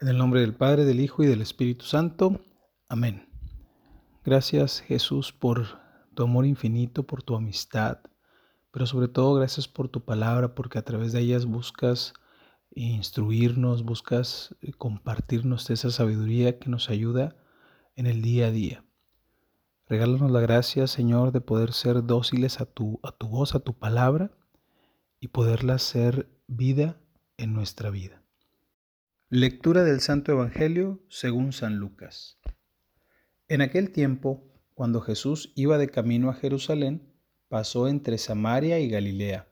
En el nombre del Padre, del Hijo y del Espíritu Santo. Amén. Gracias Jesús por tu amor infinito, por tu amistad, pero sobre todo gracias por tu palabra, porque a través de ellas buscas instruirnos, buscas eh, compartirnos esa sabiduría que nos ayuda en el día a día. Regálanos la gracia, Señor, de poder ser dóciles a tu, a tu voz, a tu palabra, y poderla hacer vida en nuestra vida. Lectura del Santo Evangelio según San Lucas. En aquel tiempo, cuando Jesús iba de camino a Jerusalén, pasó entre Samaria y Galilea.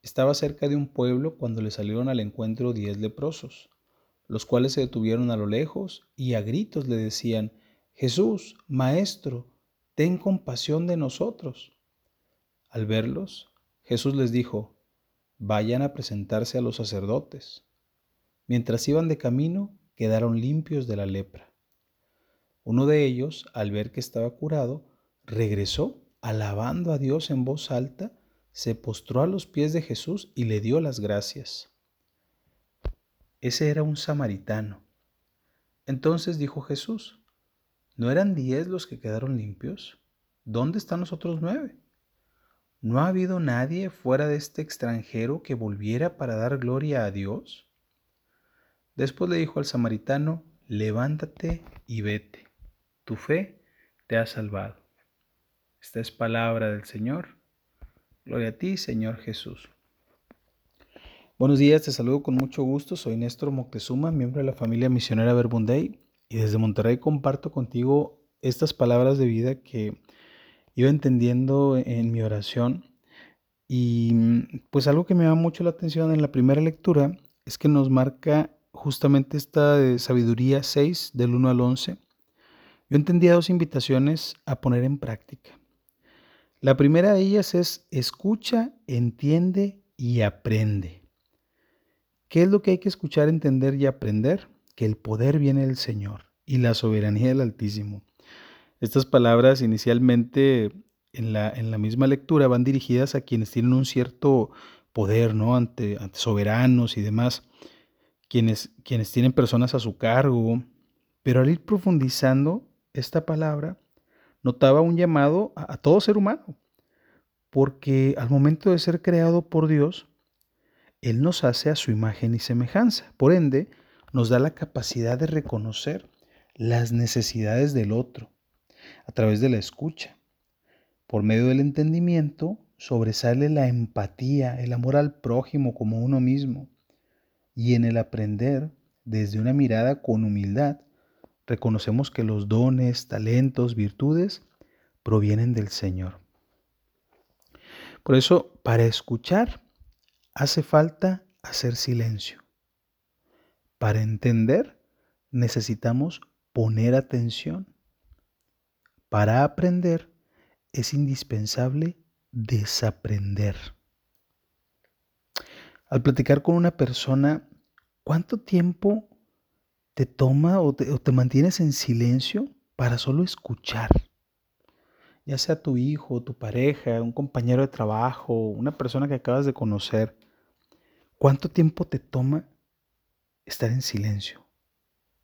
Estaba cerca de un pueblo cuando le salieron al encuentro diez leprosos, los cuales se detuvieron a lo lejos y a gritos le decían, Jesús, Maestro, ten compasión de nosotros. Al verlos, Jesús les dijo, vayan a presentarse a los sacerdotes. Mientras iban de camino, quedaron limpios de la lepra. Uno de ellos, al ver que estaba curado, regresó, alabando a Dios en voz alta, se postró a los pies de Jesús y le dio las gracias. Ese era un samaritano. Entonces dijo Jesús, ¿no eran diez los que quedaron limpios? ¿Dónde están los otros nueve? ¿No ha habido nadie fuera de este extranjero que volviera para dar gloria a Dios? Después le dijo al samaritano, levántate y vete, tu fe te ha salvado. Esta es palabra del Señor. Gloria a ti, Señor Jesús. Buenos días, te saludo con mucho gusto. Soy Néstor Moctezuma, miembro de la familia misionera Verbunday, y desde Monterrey comparto contigo estas palabras de vida que iba entendiendo en mi oración. Y pues algo que me llama mucho la atención en la primera lectura es que nos marca justamente esta de sabiduría 6 del 1 al 11, yo entendía dos invitaciones a poner en práctica. La primera de ellas es escucha, entiende y aprende. ¿Qué es lo que hay que escuchar, entender y aprender? Que el poder viene del Señor y la soberanía del Altísimo. Estas palabras inicialmente en la, en la misma lectura van dirigidas a quienes tienen un cierto poder, ¿no? Ante, ante soberanos y demás quienes, tienen personas a su cargo, pero al ir profundizando esta palabra, notaba un llamado a, a todo ser humano, porque al momento de ser creado por Dios, Él nos hace a su imagen y semejanza. Por ende, nos da la capacidad de reconocer las necesidades del otro a través de la escucha. Por medio del entendimiento sobresale la empatía, el amor al prójimo como uno mismo y en el aprender desde una mirada con humildad, reconocemos que los dones, talentos, virtudes provienen del Señor. Por eso, para escuchar, hace falta hacer silencio. Para entender, necesitamos poner atención. Para aprender, es indispensable desaprender. Al platicar con una persona, ¿cuánto tiempo te toma o te, mantienes en silencio para solo escuchar? Ya sea tu hijo, tu pareja, un compañero de trabajo, una persona que acabas de conocer, ¿cuánto tiempo te toma estar en silencio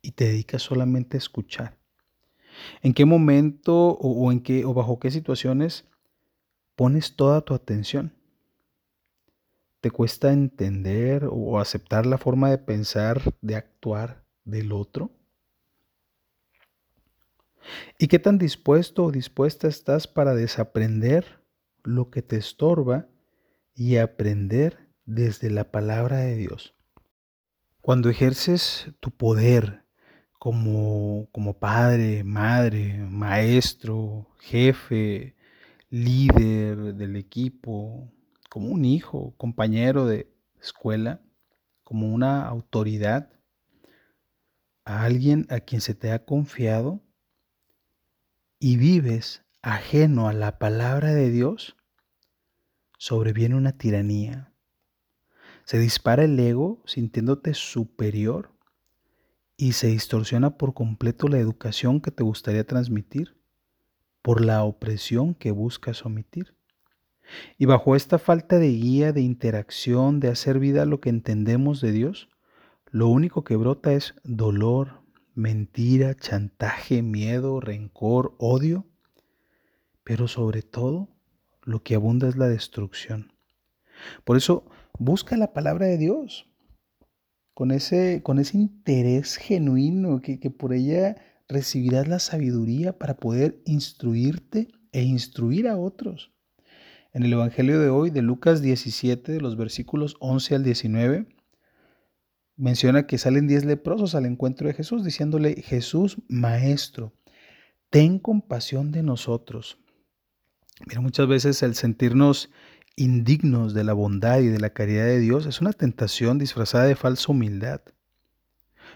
y te dedicas solamente a escuchar? ¿En qué momento o, en qué o bajo qué situaciones pones toda tu atención? ¿Te cuesta entender o aceptar la forma de pensar, de actuar del otro? ¿Y qué tan dispuesto o dispuesta estás para desaprender lo que te estorba y aprender desde la palabra de Dios? Cuando ejerces tu poder como, como padre, madre, maestro, jefe, líder del equipo, como un hijo, compañero de escuela, como una autoridad, a alguien a quien se te ha confiado y vives ajeno a la palabra de Dios, sobreviene una tiranía. Se dispara el ego sintiéndote superior y se distorsiona por completo la educación que te gustaría transmitir por la opresión que buscas omitir. Y bajo esta falta de guía, de interacción, de hacer vida lo que entendemos de Dios, lo único que brota es dolor, mentira, chantaje, miedo, rencor, odio, pero sobre todo lo que abunda es la destrucción. Por eso busca la palabra de Dios con ese, con ese interés genuino que, que por ella recibirás la sabiduría para poder instruirte e instruir a otros. En el Evangelio de hoy, de Lucas 17, de los versículos 11 al 19, menciona que salen diez leprosos al encuentro de Jesús, diciéndole, Jesús, Maestro, ten compasión de nosotros. Mira, muchas veces el sentirnos indignos de la bondad y de la caridad de Dios es una tentación disfrazada de falsa humildad.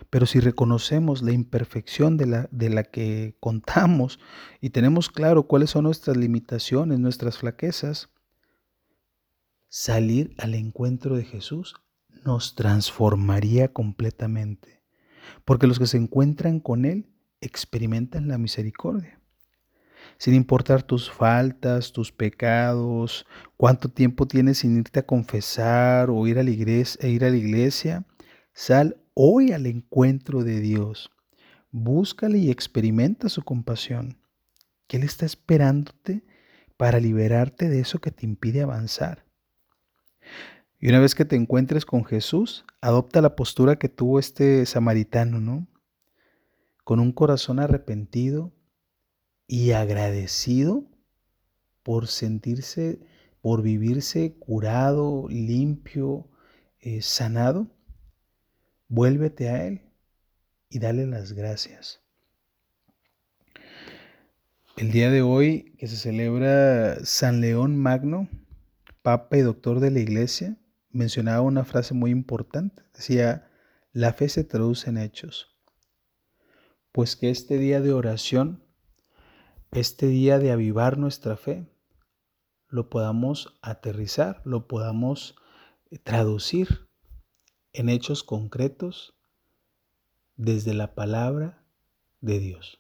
Pero si reconocemos la imperfección de la, de la que contamos y tenemos claro cuáles son nuestras limitaciones, nuestras flaquezas, salir al encuentro de Jesús nos transformaría completamente, porque los que se encuentran con Él experimentan la misericordia. Sin importar tus faltas, tus pecados, cuánto tiempo tienes sin irte a confesar o ir a la iglesia, e ir a la iglesia, sal hoy al encuentro de Dios. Búscale y experimenta su compasión, que Él está esperándote para liberarte de eso que te impide avanzar. Y una vez que te encuentres con Jesús, adopta la postura que tuvo este samaritano, ¿no? Con un corazón arrepentido y agradecido por sentirse, por vivirse curado, limpio, eh, sanado, vuélvete a Él y dale las gracias. El día de hoy que se celebra San León Magno, Papa y Doctor de la Iglesia, mencionaba una frase muy importante. Decía, la fe se traduce en hechos. Pues que este día de oración, este día de avivar nuestra fe, lo podamos aterrizar, lo podamos eh, traducir en hechos concretos desde la palabra de Dios.